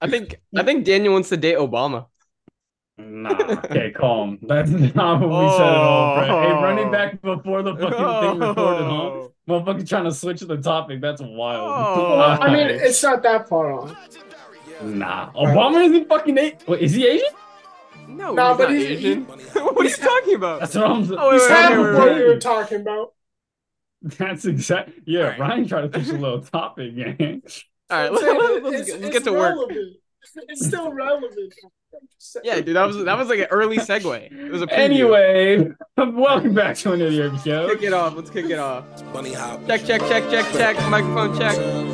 I think I think Daniel wants to date Obama. Nah, okay, calm. That's not what we said at all, bro. Hey, running Oh. back before the fucking thing recorded, huh? Oh. Motherfucker trying to switch the topic. That's wild. Oh. Well, I mean, it's not that far on. nah. Obama isn't fucking Asian. Wait, is he Asian? No, Nah, he's but he's- Asian. what are you talking about? That's what I'm. Oh, wait, He's wait, half wait, of what wait. we were talking about. That's exact. Yeah, Alright. Ryan tried to push a little topic, gang. All right, I'm let's, let's, let's it's- get, let's get to work. relevant. It's still relevant. Yeah, dude, that was that was like an early segue. It was a preview. Anyway, welcome back to another episode. kick it off. Let's kick it off. Bunny hop. Check, check, check, check, check. Microphone check. Um,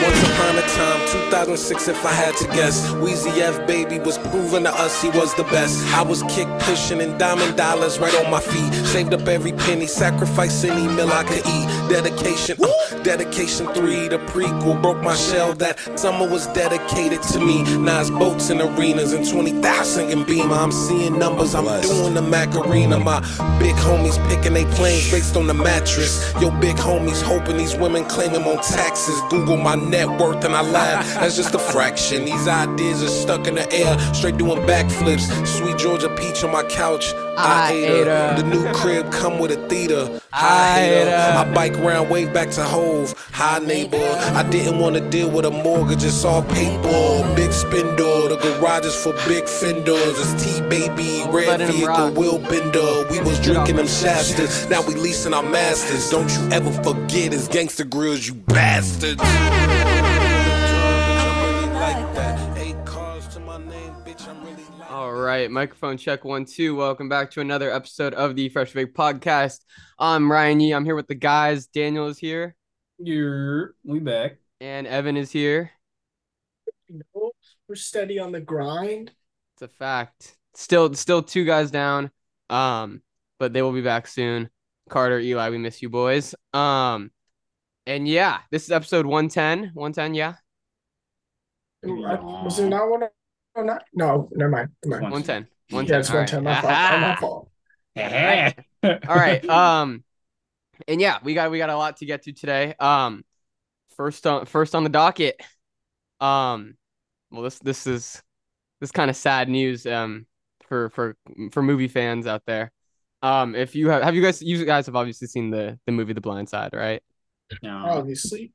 once upon a time, 2006, if I had to guess, Weezy F baby was proving to us he was the best. I was kick pushing and diamond dollars right on my feet. Saved up every penny, sacrificed any meal I could eat. Dedication, uh, dedication three, the prequel broke my shell. That summer was dedicated to me. Nice boats and arenas and 20,000 in Beamer. I'm seeing numbers, I'm doing the Macarena. My big homies picking they planes based on the mattress. Yo, big homies hoping these women claim them on taxes. Google my net worth and I laugh. That's just a fraction. These ideas are stuck in the air, straight doing backflips. Sweet Georgia peach on my couch. I, I ate ate her. her. The new crib come with a theater. I I hate ate her. her. I bike around way back to Hove. Hi neighbor. I didn't want to deal with a mortgage. It's all paper. Big spindle. The garage is for big fenders. It's T baby. Red vehicle. Will bender. We was drinking them Shastas. Now we leasing our masters. Don't you ever forget it's gangster grills, you bastards. Right, microphone check one two. Welcome back to another episode of the Freshly Baked Podcast. I'm Ryan Yee. I'm here with the guys. Daniel is here, You're we back. and Evan is here. You we're steady on the grind. It's a fact. Still, still two guys down. Um, but they will be back soon. Carter, Eli, we miss you boys. Um, and yeah, this is episode 110. 110, yeah. Was it not one? Oh, not, no, never mind. Never mind. 110. Yeah, it's 110. 110. My fault. My fault. All right. Um, and yeah, we got we got a lot to get to today. Um, first on first on the docket. Um, well, this this is this kind of sad news. Um, for for for movie fans out there. Um, if you have have you guys you guys have obviously seen the the movie The Blind Side, right? No. Obviously.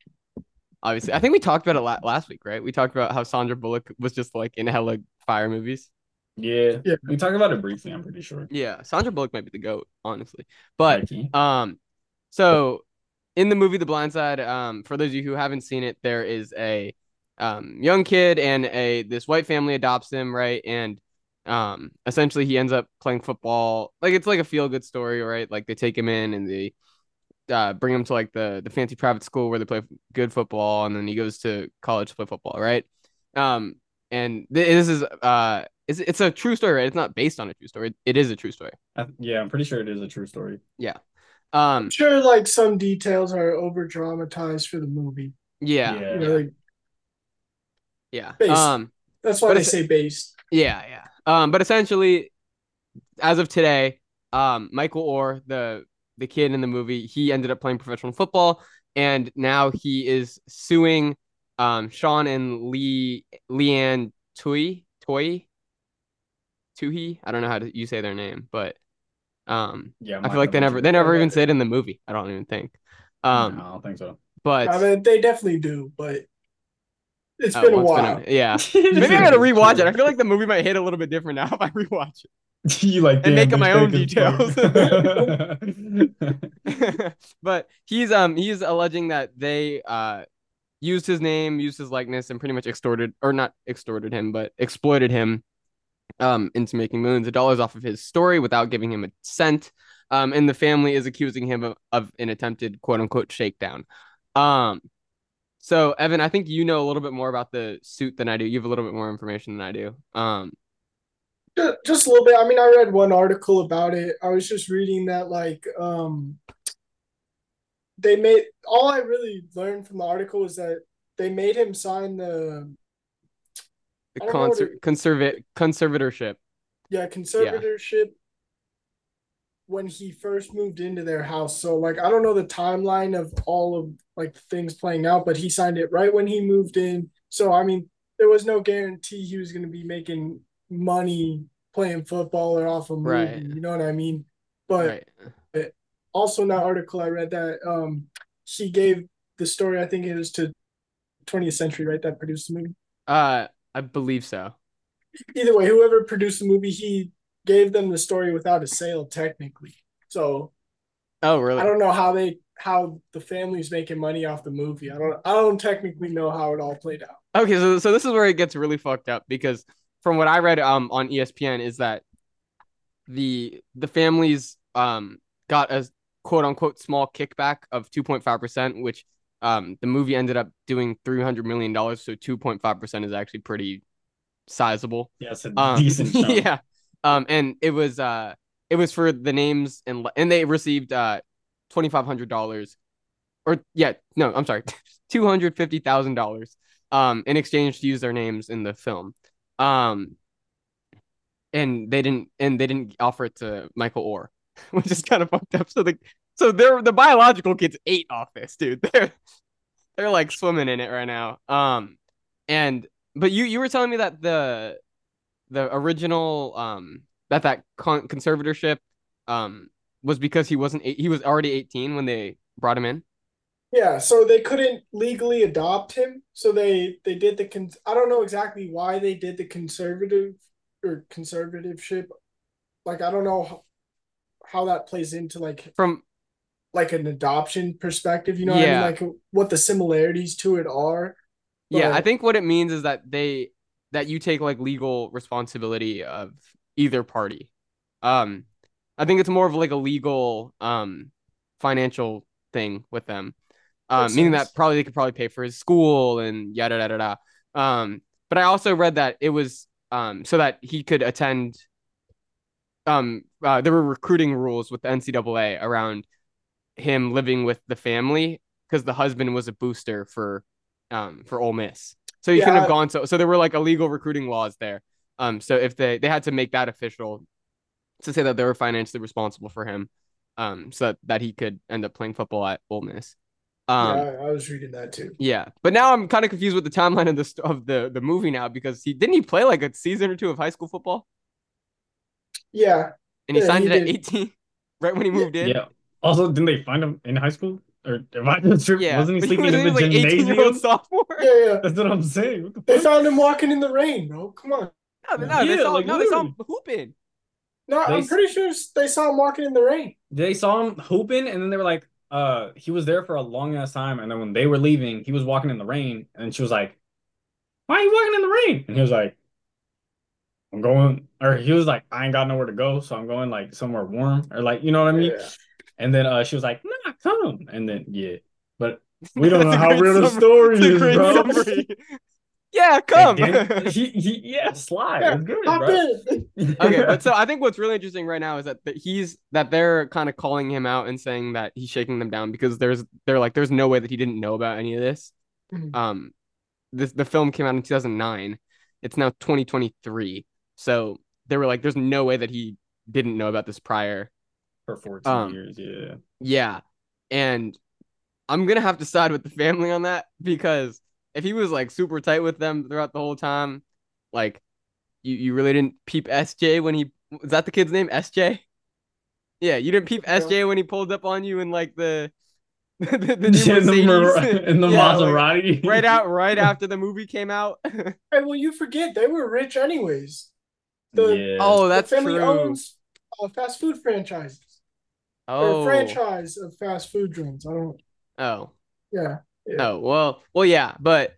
Obviously, I think we talked about it la- last week, right? We talked about how Sandra Bullock was just like in hella fire movies. Yeah. Yeah. We talked about it briefly, I'm pretty sure. Yeah, Sandra Bullock might be the goat, honestly. But Um, so in the movie The Blind Side, um, for those of you who haven't seen it, there is a um young kid and a this white family adopts him, right? And um, essentially he ends up playing football. Like it's like a feel good story, right? Like they take him in and they uh bring him to like the the fancy private school where they play good football, and then he goes to college to play football, right? Um, and th- this is uh. It's, it's a true story, right? It's not based on a true story. It is a true story. I, yeah, I'm pretty sure it is a true story. Yeah. Um, I'm sure like some details are over dramatized for the movie. yeah, Yeah. You know, like, yeah. Based. Um, that's why they say based. Yeah, yeah. Um, but essentially, as of today, um, Michael Oher, the the kid in the movie, he ended up playing professional football, and now he is suing um Sean and Lee Leigh Anne Tui Toy Tuhi. I don't know how to you say their name, but um, Yeah. I feel like they never they never even say it in the movie. I don't even think. Um, no, I don't think so. but I mean, they definitely do, but it's oh, been a while. been a- yeah. Maybe I gotta rewatch it. I feel like the movie might hit a little bit different now if I rewatch it. you like And make up my own details. but he's um he's alleging that they uh used his name, used his likeness, and pretty much extorted or not extorted him, but exploited him um into making millions of dollars off of his story without giving him a cent. Um, and the family is accusing him of, of an attempted quote unquote shakedown. Um, so Evan, I think you know a little bit more about the suit than I do. You have a little bit more information than I do. Um, Just a little bit. I mean, I read one article about it. I was just reading that, like, um, they made all I really learned from the article was that they made him sign the the I don't know what conser- it- conserva- conservatorship. yeah conservatorship when he first moved into their house. So, like, I don't know the timeline of all of like things playing out, but he signed it right when he moved in. So I mean, there was no guarantee he was going to be making money playing football or off a movie. Right. You know what I mean? But right. also in that article I read that um he gave the story. I think it was to 20th Century, right? That produced the movie. Uh, I believe so. Either way, whoever produced the movie, he gave them the story without a sale, technically. So Oh, really? I don't know how they how the family's making money off the movie. I don't I don't technically know how it all played out. Okay, so so this is where it gets really fucked up because from what I read um on ESPN is that the the families um got a quote unquote small kickback of 2.5%, which um the movie ended up doing 300 million dollars, so 2.5% is actually pretty sizable. Yeah, a Um, decent chunk. yeah. Um, and it was uh, it was for the names and and they received uh, twenty five hundred dollars, or yeah, no, I'm sorry, two hundred fifty thousand dollars, um, in exchange to use their names in the film, um, and they didn't and they didn't offer it to Michael Oher, which is kind of fucked up. So the so they're the biological kids ate off this dude. They're they're like swimming in it right now. Um, and but you you were telling me that the the original um that that con- conservatorship um was because he wasn't eight, he was already 18 when they brought him in. Yeah, so they couldn't legally adopt him, so they they did the con- I don't know exactly why they did the conservative or conservativeship. Like I don't know how, how that plays into like From like an adoption perspective, you know what Yeah. I mean? Like what the similarities to it are. yeah, I think what it means is that they that you take like legal responsibility of either party. Um I think it's more of like a legal um financial thing with them. Um meaning sense. that probably they could probably pay for his school and yada yada yada. Um but I also read that it was um so that he could attend um uh, there were recruiting rules with the NCAA around him living with the family because the husband was a booster for um for Ole Miss. So he couldn't have gone so so there were like illegal recruiting laws there. Um so if they they had to make that official to say that they were financially responsible for him um so that, that he could end up playing football at Ole Miss. Um yeah, I, I was reading that too. yeah, but now I'm kind of confused with the timeline of the of the the movie now because he didn't he play like a season or two of high school football Yeah, and he Yeah, signed he it at 18 right when he moved in. Yeah. Also, didn't they find him in high school? Or am I just true? Yeah, Wasn't he but sleeping was- in the was, like 18 year old gymnasium? sophomore. yeah, yeah. That's what I'm saying. What the They fuck? found him walking in the rain, bro. Come on. No, no, they Yeah, saw like, no, they saw literally. him hooping. No, They I'm pretty sure they saw him walking in the rain. They saw him hooping, and then they were like, uh, he was there for a long ass time. And then when they were leaving, he was walking in the rain, and she was like, Why are you walking in the rain? And he was like, I'm going, or he was like, I ain't got nowhere to go, so I'm going like somewhere warm, or like, you know what I mean? Yeah. And then uh, she was like, Nah, come. And then, yeah. But we don't know how real the story is, bro. summary. yeah, come. He, he, yeah, slide. Yeah, good, Hop bro. in. okay, but so I think what's really interesting right now is that that he's that they're kind of calling him out and saying that he's shaking them down because there's they're like there's no way that he didn't know about any of this. Mhm. Um, this the film came out in 2009. It's now 2023. So they were like, there's no way that he didn't know about this prior. for 14 Um, years, yeah. Yeah, and I'm gonna have to side with the family on that because if he was like super tight with them throughout the whole time, like you you really didn't peep SJ when he was that the kid's name SJ? Yeah, you didn't peep SJ when he pulled up on you in like the the, the new in the, Mar- in the Yeah, like, Maserati. right out right after the movie came out. Hey, well, you forget they were rich anyways. The- yeah. oh, The that's family true. owns uh, fast food franchises oh, or franchise of fast food joints. I don't. oh, Yeah. Yeah. oh. Well, well, yeah, but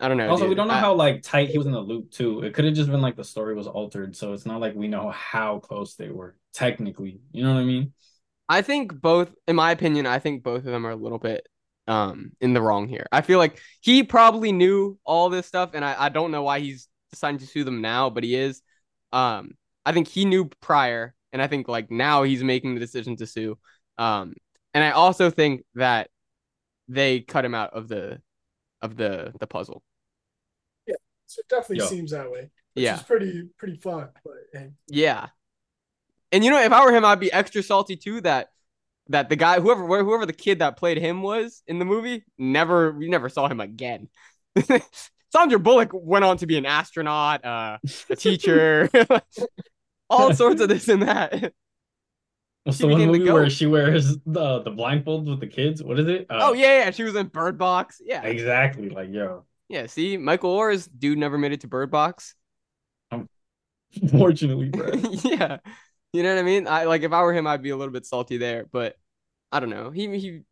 I don't know. Also, we don't know I- how like tight he was in the loop too. It could have just been like the story was altered, so it's not like we know how close they were technically. You know what I mean? I think both, in my opinion, I think both of them are a little bit um in the wrong here. I feel like he probably knew all this stuff, and I, I don't know why he's deciding to sue them now, but he is. Um, I think he knew prior, and I think like now he's making the decision to sue. Um, and I also think that they cut him out of the of the the puzzle. Yeah, so it definitely Yo. seems that way. Which Yeah, is pretty pretty fucked. But hey. yeah. And you know, if I were him, I'd be extra salty too that that the guy, whoever whoever the kid that played him was in the movie, never we never saw him again. Sandra Bullock went on to be an astronaut, uh, a teacher, all sorts of this and that. What's She the one became the where she wears the the blindfolds with the kids? What is it? Uh, oh yeah, yeah, she was in Bird Box. Yeah, exactly. Like yo, yeah. See, Michael Oher's dude never made it to Bird Box. fortunately, bro. yeah, you know what I mean. I like if I were him, I'd be a little bit salty there, but I don't know. He he he's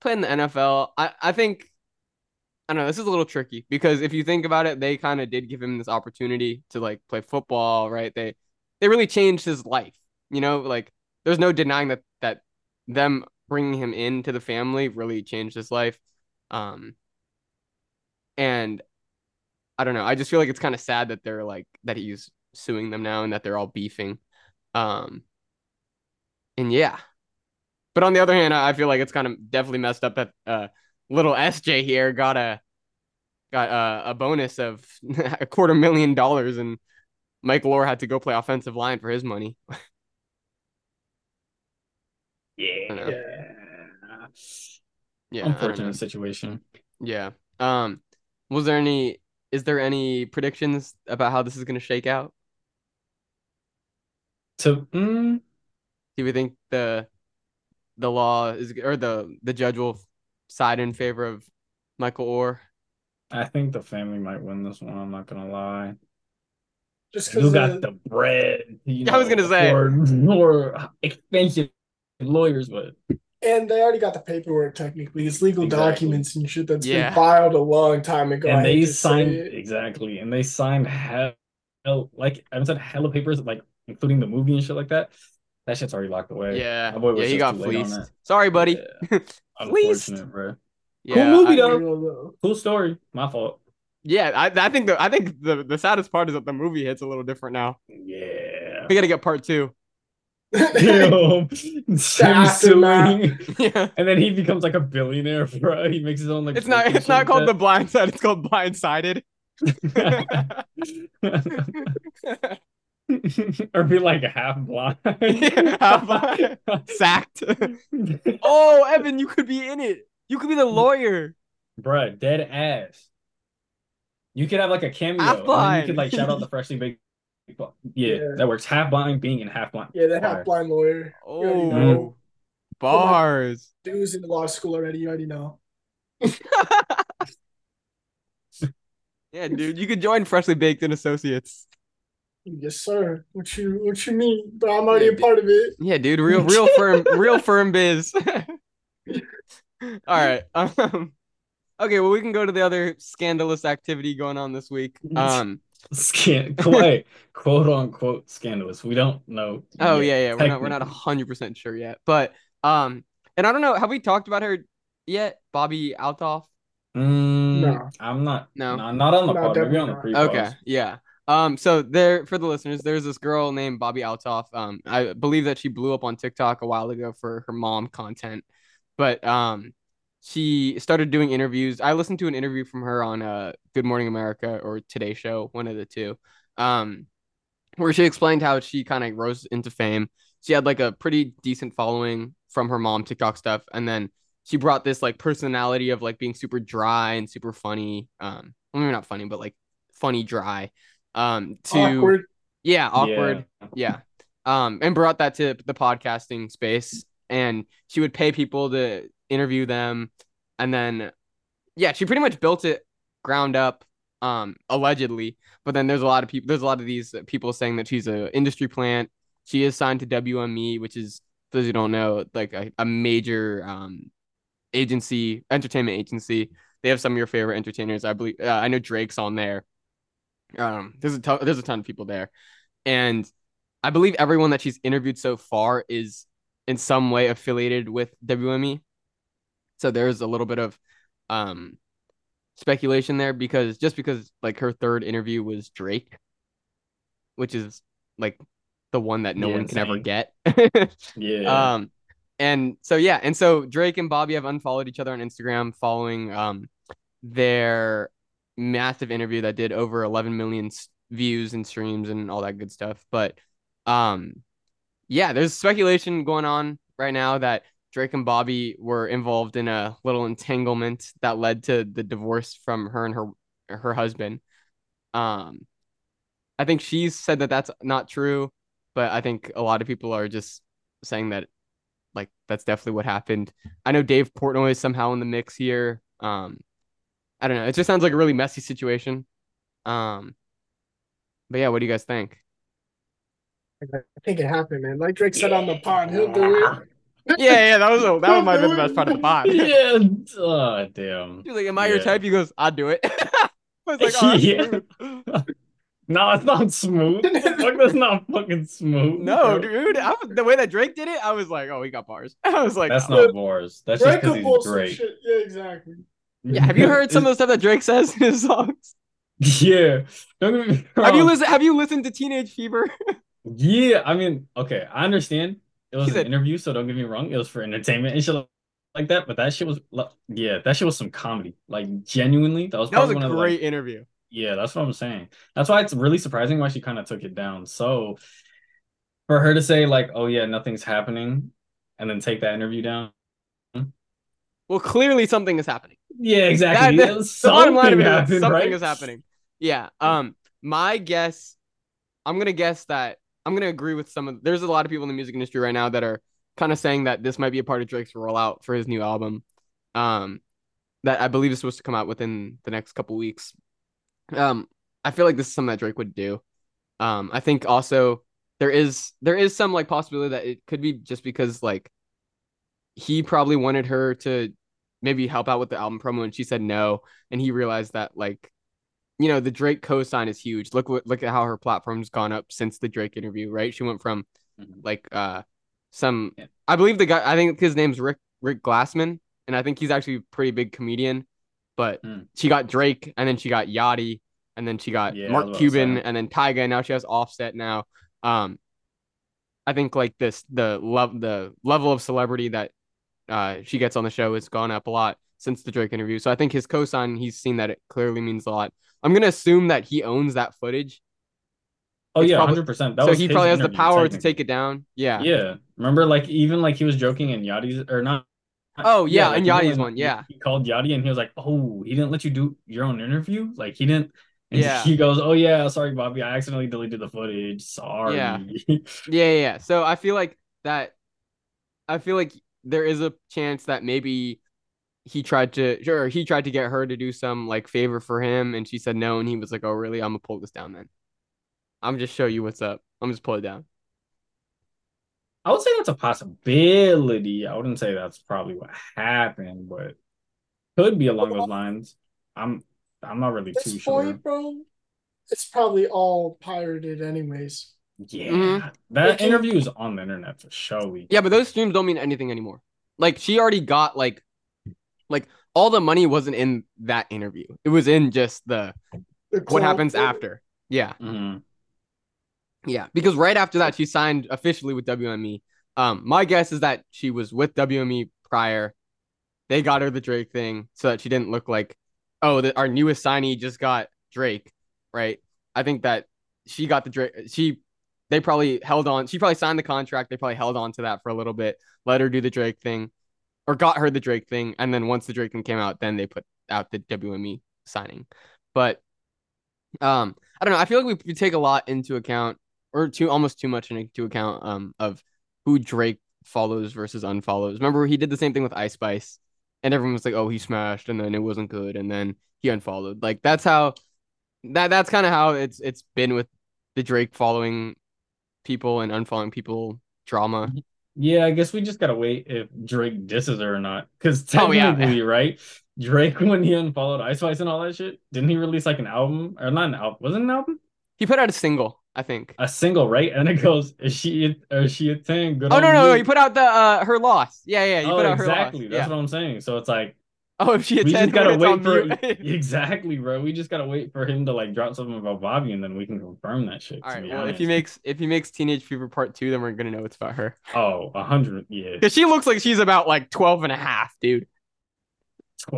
playing the NFL. I I think I don't know. This is a little tricky because if you think about it, they kind of did give him this opportunity to like play football, right? They they really changed his life. You know, like there's no denying that that them bringing him into the family really changed his life. Um, and I don't know. I just feel like it's kind of sad that they're like that he's suing them now and that they're all beefing. Um, and yeah. But on the other hand, I feel like it's kind of definitely messed up that uh little SJ here got a got a, a bonus of a quarter million dollars and Michael Oher had to go play offensive line for his money. Yeah. Yeah. Yeah. I don't know. Unfortunate situation. Yeah. Um was there any is there any predictions about how this is going to shake out? So, mm, Do we think the the law is or the the judge will side in favor of Michael Oher? I think the family might win this one. I'm not gonna lie. Just You because got the bread. You I was gonna say. for more expensive lawyers, but and they already got the paperwork technically. It's legal Exactly. documents and shit that's Yeah. been filed a long time ago. And hate they signed exactly, and they signed hell like I haven't said hella papers, like including the movie and shit like that. That shit's already locked away. Yeah. My boy Yeah, he got too late on fleeced. Sorry, buddy. Yeah. Fleeced. Unfortunate, bro. Yeah. movie, I- though. Cool story. My fault. yeah, I, I think the I think the, the saddest part is that the movie hits a little different now. Yeah. We got to get part 2. Damn. Him suing. yeah. And then he becomes like a billionaire, bro. Uh, he makes his own like. It's not it's not called The Blind Side, it's called Blindsided. or be like half blind. Yeah, half blind. Sacked. oh, Evan, you could be in it. You could be the lawyer. Bruh, dead ass. You could have like a cameo. Half blind. you could like shout out the freshly baked. Yeah, Yeah. that works. Half blind being and half blind. Yeah, that half blind lawyer. You Oh, know. bars. Dude was in law school already. You already know. Yeah, dude, you could join Freshly Baked and Associates. Yes, sir. What you what you mean? But I'm already Yeah, a part of it. Yeah, dude, real real firm real firm biz. All right. Um Okay, well we can go to the other scandalous activity going on this week. Um Scan, quite, quote unquote scandalous. We don't know. oh yet, yeah, yeah, we're not we're not technically. 100% sure yet. But um and I don't know, have we talked about her yet? Bobbi Althoff? Mm, No. I'm not. No. No, not on the No, pod. Maybe on the definitely pre Okay, yeah. Um, so there for the listeners, there's this girl named Bobbi Althoff. Um, I believe that she blew up on TikTok a while ago for her mom content, but um, she started doing interviews. I listened to an interview from her on uh Good Morning America or Today Show, one of the two. Um, where she explained how she kind of rose into fame. She had like a pretty decent following from her mom TikTok stuff, and then she brought this like personality of like being super dry and super funny. Um, well, maybe not funny, but like funny dry. Um, to Awkward. yeah, awkward, yeah. Um, and brought that to the podcasting space, and she would pay people to interview them, and then yeah, she pretty much built it ground up. Um, allegedly, but then there's a lot of people. There's a lot of these people saying that she's a industry plant. She is signed to WME, which is those who don't know, like a, a major um agency, entertainment agency. They have some of your favorite entertainers. I believe uh, I know Drake's on there. Um, there's a ton, there's a ton of people there, and I believe everyone that she's interviewed so far is in some way affiliated with WME. So there's a little bit of um speculation there because just because like her third interview was Drake, which is like the one that no Yeah, one can ever get. Yeah. Um, and so yeah, and so Drake and Bobbi have unfollowed each other on Instagram following um their massive interview that did over 11 million views and streams and all that good stuff. But um, yeah, there's speculation going on right now that Drake and Bobbi were involved in a little entanglement that led to the divorce from her and her her husband. Um, I think she's said that that's not true, but I think a lot of people are just saying that like that's definitely what happened. I know Dave Portnoy is somehow in the mix here. Um, I don't know. It just sounds like a really messy situation. Um, but yeah, what do you guys think? I think it happened, man. Like Drake said on the pod, he'll do it. Yeah, yeah, that was a, that was my the best part of the pod. yeah. Oh damn. He like, "Am I your type?" He goes, "I'll do it." I was like, "Oh, that's Yeah. No, it's not smooth. Fuck, that's not fucking smooth. No, bro. dude. I the way that Drake did it, I was like, "Oh, he got bars." I was like, That's oh. not bars. That's just Drake because could he's great. shit. Yeah, exactly. Yeah, have you heard some of the stuff that Drake says in his songs? Yeah. Don't get me Have you listened? Have you listened to Teenage Fever? Yeah, I mean, okay, I understand. It was He's an a- interview, so don't get me wrong. It was for entertainment and shit like that. But that shit was, yeah, that shit was some comedy. Like genuinely, that was That was probably a one of the, great like, interview. yeah, that's what I'm saying. That's why it's really surprising why she kind of took it down. So for her to say like, oh yeah, nothing's happening, and then take that interview down. Well, clearly something is happening. Yeah, exactly. That- It the, bottom line of something happened, something right? is happening. Yeah. Um. My guess. I'm gonna guess that I'm gonna agree with some of. There's a lot of people in the music industry right now that are kind of saying that this might be a part of Drake's rollout for his new album. Um, that I believe is supposed to come out within the next couple weeks. Um, I feel like this is something that Drake would do. Um, I think also there is there is some like possibility that it could be just because like he probably wanted her to maybe help out with the album promo and she said no and he realized that like you know the Drake co-sign is huge. Look what look at how her platform's gone up since the Drake interview, right? She went from Mhm. like uh some Yeah. I believe the guy I think his name's Rick Rick Glassman and I think he's actually a pretty big comedian, but Hmm. she got Drake and then she got Yachty and then she got Yeah, Mark Cuban and then Tyga and now she has Offset now. Um I think like this the love the level of celebrity that uh she gets on the show has gone up a lot since the Drake interview. So I think his cosign he's seen that it clearly means a lot. I'm gonna assume that he owns that footage. Oh It's yeah, hundred percent. That so he probably has the power to take it down. Yeah. Yeah. Remember, like even like he was joking in Yachty's or not. Oh, yeah, like, in even Yachty's one, yeah. He called Yachty and he was like, "Oh, he didn't let you do your own interview. Like he didn't." And Yeah. He goes, "Oh yeah, sorry, Bobbi. I accidentally deleted the footage. Sorry." Yeah. Yeah, yeah, yeah. So I feel like that I feel like there is a chance that maybe he tried to sure he tried to get her to do some like favor for him and she said no and he was like, Oh really? I'm gonna pull this down then. I'm just show you what's up. I'm just pull it down. I would say that's a possibility. I wouldn't say that's probably what happened, but could be along those lines. I'm I'm not really This too sure. bro, it's probably all pirated, anyways. Yeah, Mhm. that Like, interview is on the internet for sure. Yeah, but those streams don't mean anything anymore. Like she already got like like all the money wasn't in that interview. It was in just the The what happens thing. after. Yeah. Mhm. Yeah, because right after that she signed officially with WME. Um, my guess is that she was with WME prior. They got her the Drake thing so that she didn't look like, oh, the, our newest signee just got Drake, right? I think that she got the Drake. She, they probably held on. She probably signed the contract. They probably held on to that for a little bit, let her do the Drake thing, or got her the Drake thing, and then once the Drake thing came out, then they put out the WME signing. But, um, I don't know. I feel like we, take a lot into account or too almost too much into account um of who Drake follows versus unfollows. Remember he did the same thing with Ice Spice, and everyone was like, "Oh, he smashed," and then it wasn't good, and then he unfollowed. Like that's how that that's kind of how it's it's been with the Drake following people and unfollowing people drama. Yeah, I guess we just gotta wait if Drake disses her or not. Because Oh, yeah. technically, right? Drake, when he unfollowed Ice Spice and all that shit, didn't he release like an album or not an album? Wasn't an album? He put out a single, I think. A single, right? And it goes, "Is she is she a ten? Good Oh no, no, no! you." He put out the uh her loss. Yeah, yeah. He oh, put out her exactly. loss. That's yeah. what I'm saying. So it's like Oh, if she we just gotta wait for exactly, bro. We just gotta wait for him to like drop something about Bobbi, and then we can confirm that shit. All right. Well, if he makes if he makes Teenage Fever Part Two, then we're gonna know it's about her. oh, a hundred, yeah. Because she looks like she's about like 12 and a half, dude.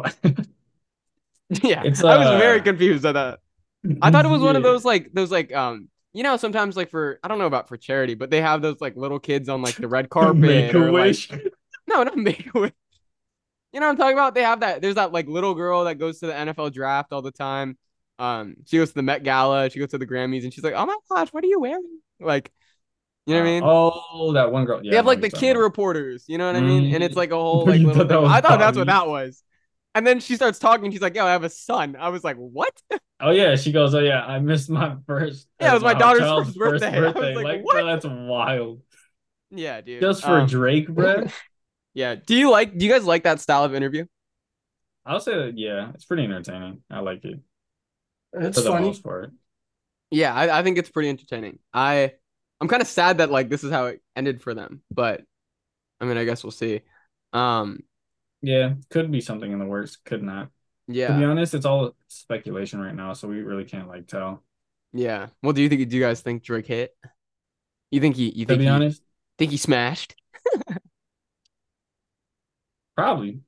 yeah. It's, I was very uh, confused at that. I thought it was one of those like those like um you know sometimes like for I don't know about for charity, but they have those like little kids on like the red carpet Make a or like wish. no, not make a wish. You know what I'm talking about? They have that. There's that like little girl that goes to the NFL draft all the time. Um, she goes to the Met Gala, she goes to the Grammys, and she's like, "Oh my gosh, what are you wearing?" Like, you know what I mean? Oh, that one girl. Yeah, they have like the kid reporters, you know what I mean? And it's Mm. like a whole like little thought that thing. was I thought that's what that was. And then she starts talking. She's like, "Yo, I have a son." I was like, "What?" Oh yeah, she goes. Oh yeah, I missed my first. Yeah, it was uh, my daughter's first birthday. Like, Like, what? bro, that's wild. yeah, dude. Just for Um, Drake, bro. Yeah. Do you like? Do you guys like that style of interview? I'll say that. Yeah, it's pretty entertaining. I like it It's for the funny. most part. Yeah, I, I think it's pretty entertaining. I I'm kind of sad that like this is how it ended for them, but I mean, I guess we'll see. Um, Yeah, could be something in the works. Could not. Yeah. To be honest, it's all speculation right now, so we really can't like tell. yeah. Well, do you think? Do you guys think Drake hit? You think he? You To think be he? honest, Think he smashed? probably.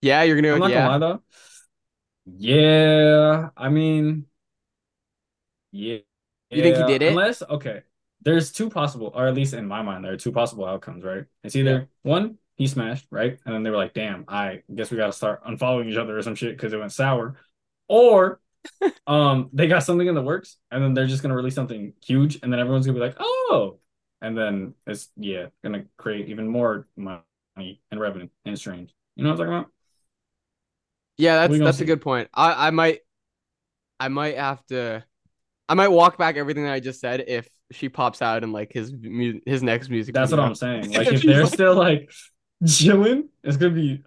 Yeah, you're gonna. I'm not yeah. gonna lie though. Yeah, I mean, yeah. You think he did it? Unless, okay, there's two possible, or at least in my mind, there are two possible outcomes, right? It's either one, he smashed, right? And then they were like, damn, I guess we gotta start unfollowing each other or some shit because it went sour. Or um they got something in the works and then they're just gonna release something huge and then everyone's gonna be like, oh, and then it's yeah, gonna create even more money and revenue and streams. You know what I'm talking about? Yeah, that's We gonna that's a good point. I I might I might have to I might walk back everything that I just said if she pops out in like his mu- his next music. That's what video. I'm saying. Like if they're still like chilling, it's gonna be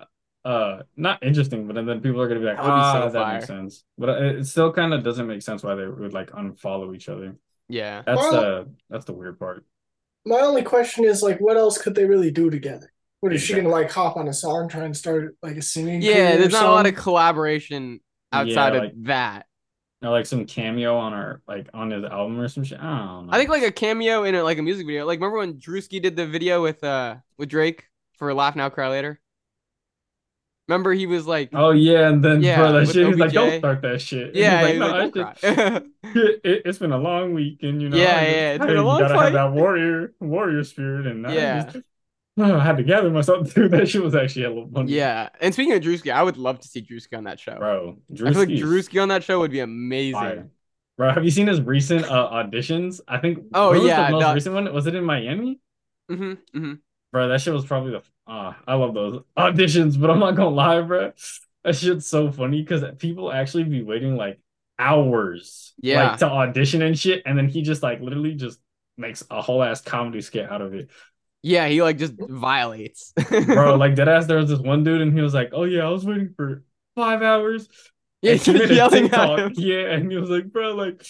uh not interesting, but then people are gonna be like, That would ah, so that fire." makes sense. But it, it still kind of doesn't make sense why they would like unfollow each other. Yeah. That's Well- the that's the weird part. My only question is like, what else could they really do together? What is she gonna like hop on a song, try and start like a singing? Yeah, there's not a lot of collaboration outside like- of that. Or like some cameo on our like on his album or some shit. I don't know. I think like a cameo in a, like a music video. Like remember when Drewski did the video with uh with Drake for Laugh Now Cry Later? Remember he was like Oh yeah, and then Yeah, bro, that shit. He's like, don't start that shit. Yeah, he's he was like, no, like, just- it, has been a long week, and you know, Yeah, I just- yeah, it's been hey, a you gotta fight. have that warrior, warrior spirit, and I Yeah. just- I had to gather myself. Dude, that shit was actually a little funny. yeah. And speaking of Drewski, I would love to see Drewski on that show. bro. I feel like Drewski on that show would be amazing. fire. Bro, have you seen his recent uh, auditions? I think. Oh, yeah, the most no. recent one. Was it in Miami? Mm-hmm, mm-hmm. Bro, that shit was probably the. Ah, I love those auditions, but I'm not gonna lie, bro. That shit's so funny because people actually be waiting like hours, Yeah. like to audition and shit, and then he just like literally just makes a whole ass comedy skit out of it, Yeah, he like just violates. bro. Like dead ass. There was this one dude, and he was like, "Oh yeah, I was waiting for five hours." yeah, And he made yelling at him. yeah, and he was like, "Bro, like."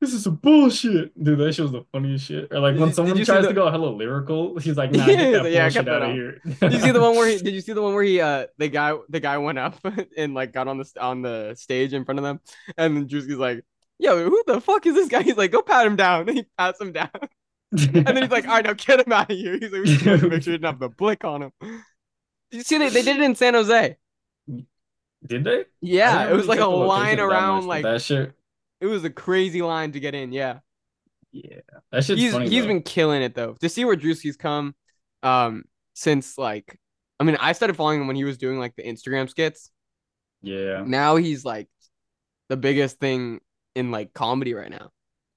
This is some bullshit, dude. That shit was the funniest shit. Or like when you- someone did tries the- to go hella lyrical, he's like, "Nah, Yeah, get he's that like, "Yeah, bullshit cut that out of here." Did you see the one where he? Did you see the one where he? Uh, the guy, the guy went up and like got on the on the stage in front of them, and then Drewski's like, "Yo, who the fuck is this guy?" He's like, "Go pat him down." And he pats him down, and then he's like, "All right, now get him out of here." He's like, "We just make sure he didn't have the blick on him." You see they they did it in San Jose? Did they? Yeah, it was really like a check the location line around much, like that shit. it was a crazy line to get in. Yeah. Yeah, that shit's he's funny. he's though. been killing it though. To see where Drewski's come, um, since like, I mean, I started following him when he was doing like the Instagram skits. Yeah. Now he's like the biggest thing in like comedy right now.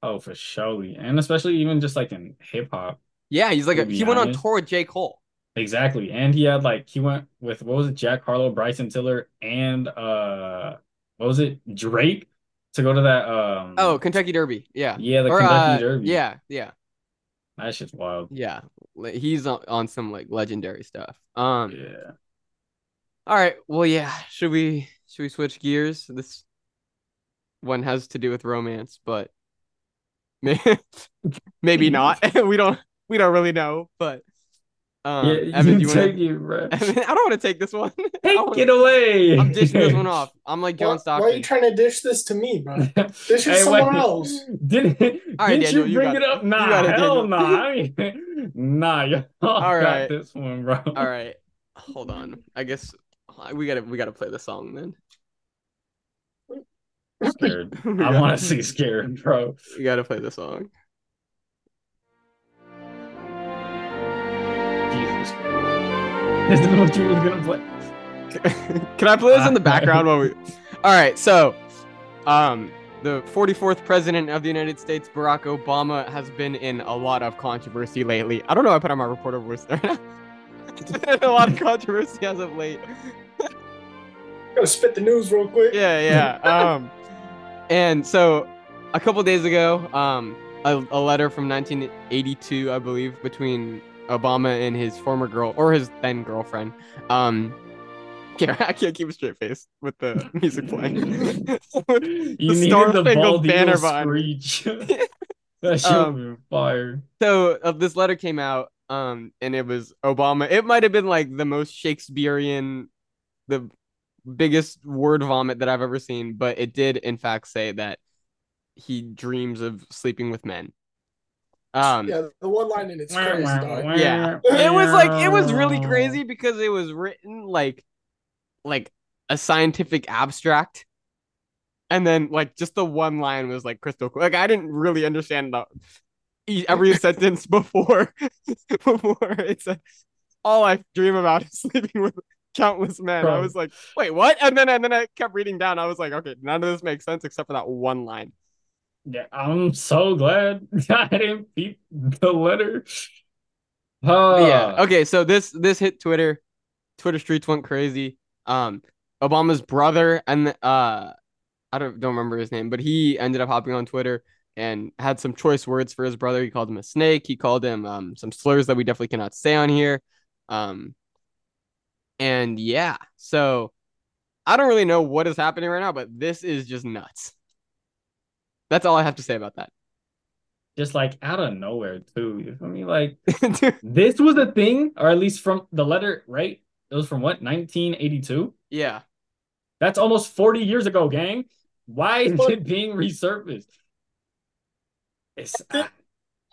Oh, for surely, and especially even just like in hip hop. Yeah, he's like a, he went on tour with J Cole. Exactly, and he had like he went with what was it, Jack Harlow, Bryson Tiller, and uh, what was it, Drake, to go to that um. Oh, Kentucky Derby. Yeah. yeah, the Or, Kentucky uh, Derby. Yeah, yeah, that shit's wild. yeah. He's on, on some like legendary stuff. Um. Yeah. All right. Well, yeah. Should we should we switch gears? This one has to do with romance, but maybe not. we don't we don't really know. But um, yeah, Evan, do you take want it, bro. Evan, I don't want to take this one. I Take wanna- it away. I'm dishing this one off. I'm like Why, John why are you trying to dish this to me, bro? This is someone else. Didn't, didn't Daniel, you you bring got it it. up? You Nah, it, hell Daniel. nah. I mean, nah, y'all All got this one, bro. All right. Hold on. I guess we gotta we gotta play the song then. scared. I want to see scared, bro. You gotta play the song. Jesus. This is what you was gonna play. Can I play this in the Uh, background while we? All right, so, um, the 44th president of the United States, Barack Obama, has been in a lot of controversy lately. I don't know. I put on my reporter voice there. A lot of controversy as of late. Gotta spit the news real quick. Yeah, yeah. Um, and so a couple days ago, um, a, a letter from 1982, I believe, between Obama and his former girl or his then girlfriend. Um, can't, I can't keep a straight face with the music playing. The Star the Spangled Banner eagle behind me. screech. that shit Um, fire. so uh, this letter came out um and it was obama it might have been like the most shakespearean the biggest word vomit that i've ever seen but it did in fact say that he dreams of sleeping with men um Yeah, the one line in it's crazy, dog. yeah it was like it was really crazy because it was written like like a scientific abstract and then like just the one line was like crystal clear. like i didn't really understand the e- every sentence before before it's a, all i dream about is sleeping with countless men i was like wait what and then and then i kept reading down i was like okay none of this makes sense except for that one line Yeah, I'm so glad I didn't beat the letter. Uh, yeah. Okay. So this this hit Twitter. Twitter streets went crazy. Um, Obama's brother and uh, I don't don't remember his name, but he ended up hopping on Twitter and had some choice words for his brother. He called him a snake. He called him um some slurs that we definitely cannot say on here. Um, and yeah, so I don't really know what is happening right now, but this is just nuts. That's all I have to say about that. Just like out of nowhere, too. You feel me? Like this was a thing, or at least from the letter, right? It was from what, 1982? yeah. That's almost 40 years ago, gang. Why is it being resurfaced? It's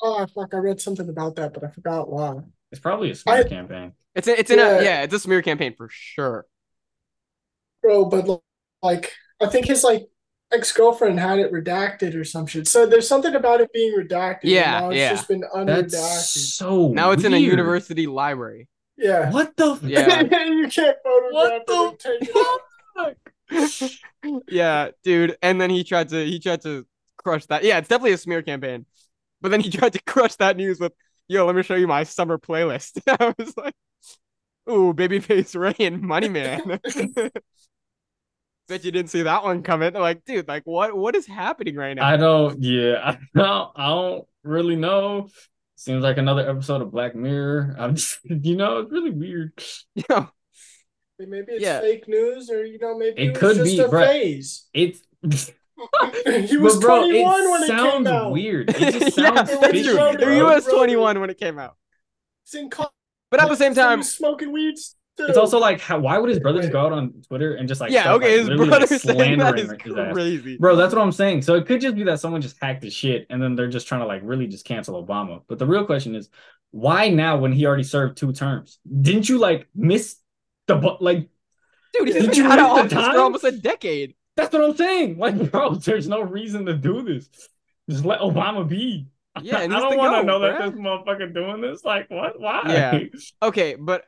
Oh fuck! I read something about that, but I forgot why. it's probably a smear I- campaign. It's a, it's in a Yeah. yeah, it's a smear campaign for sure. Bro, but like I think his like ex-girlfriend had it redacted or some shit. So there's something about it being redacted. and Yeah, it's yeah. just been That's so Now it's in a university library. Yeah. What the f- Yeah. you can't photograph What the and take it fuck? yeah, dude. And then he tried to he tried to crush that. Yeah, it's definitely a smear campaign. But then he tried to crush that news with, "Yo, let me show you my summer playlist." I was like, "Ooh, Babyface Ray and Money Man." Bet you didn't see that one coming. Like, dude, like what what is happening right now? I don't. Yeah, I don't. I don't really know. Seems like another episode of Black Mirror. I'm just, you know, it's really weird. Yo, Maybe it's Yeah. fake news, or you know, maybe It it, could just be, a bruh. phase. It's he was but bro, 21 it when it sounds came out. weird. It just yeah, sounds It that's was true. He was 21 when it came out. He's in college, But at the same time, smoking weed. Still. It's also like, how, why would his brothers go out on Twitter and just like, yeah, start, okay, like, his literally, brother like, saying that is slandering his ass? crazy. Bro, that's what I'm saying. So it could just be that someone just hacked his shit and then they're just trying to like really just cancel Obama. But the real question is, why now when he already served two terms? Didn't you like miss the bu- like? Dude, he's Did been you out of the office time? for almost a decade. That's what I'm saying. Like, bro, there's no reason to do this. Just let Obama be. Yeah, and I don't want to know that this motherfucker doing this. Like, what? Why? Yeah. Okay, but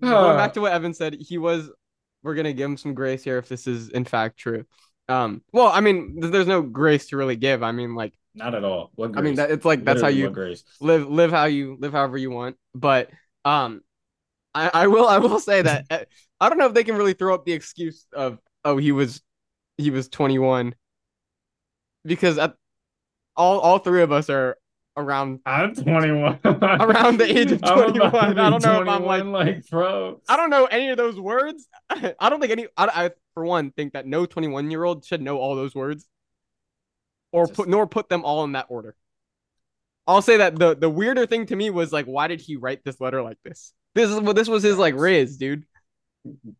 going back to what Evan said, he was. We're gonna give him some grace here if this is in fact true. Um, well, I mean, there's no grace to really give. I mean, like, Not at all. What I mean, that it's like that's how you live live how you live however you want. But um, I I will I will say that I don't know if they can really throw up the excuse of oh he was he was 21 because at, all all three of us are around I'm 21. Around the age of I'm about to 21. I don't know if I'm, 21, like, bro. I don't know any of those words. I don't think any. I, I for one think that no 21 year old should know all those words, or Just- put nor put them all in that order. I'll say that the the weirder thing to me was like, why did he write this letter like this? This is what this was his like riz, dude.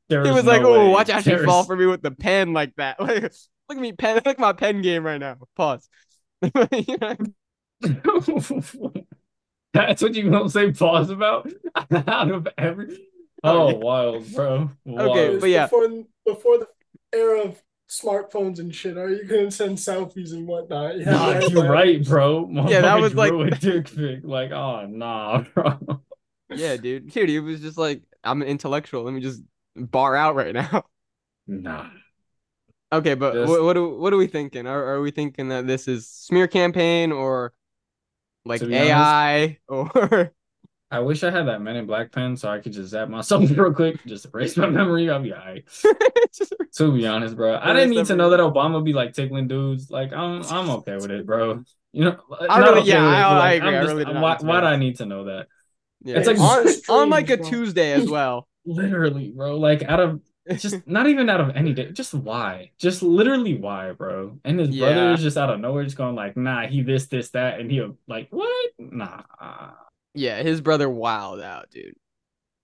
There He was no like, oh, watch out, you There's- fall for me with the pen like that. Like, look at me pen, look at my pen game right now. Pause. You know? That's what you don't say pause about out of every. Oh, Oh, yeah. wild, bro. Okay, Wild. was but yeah. before, before the era of smartphones and shit, are you gonna send selfies and whatnot? Yeah, Nah, right, you're right. right, bro. Yeah, that was like- dick pic. Like, oh nah, bro. Yeah, dude. Dude, he was just like, I'm an intellectual. Let me just bar out right now. Nah. Okay, but Just- what what are, what are we thinking? Are are we thinking that this is smear campaign or like AI or I wish I had that Men in Black pen so I could just zap myself real quick, just erase my memory. I'll be alright. Just- To be honest, bro, I didn't need to know that Obama be like tickling dudes. Like, I'm I'm okay with it, bro. You know, I really- okay yeah, with it, I- I agree. I'm I really why why do I need to know that? yeah. It's like- on, on like a. Tuesday as well. Literally, bro. Like out of just not even out of any day. Just why? Just literally why, bro? And his brother is just out of nowhere, just going like, nah, he this, this, that, and he'll like, what? Nah. Yeah, his brother wild out, dude.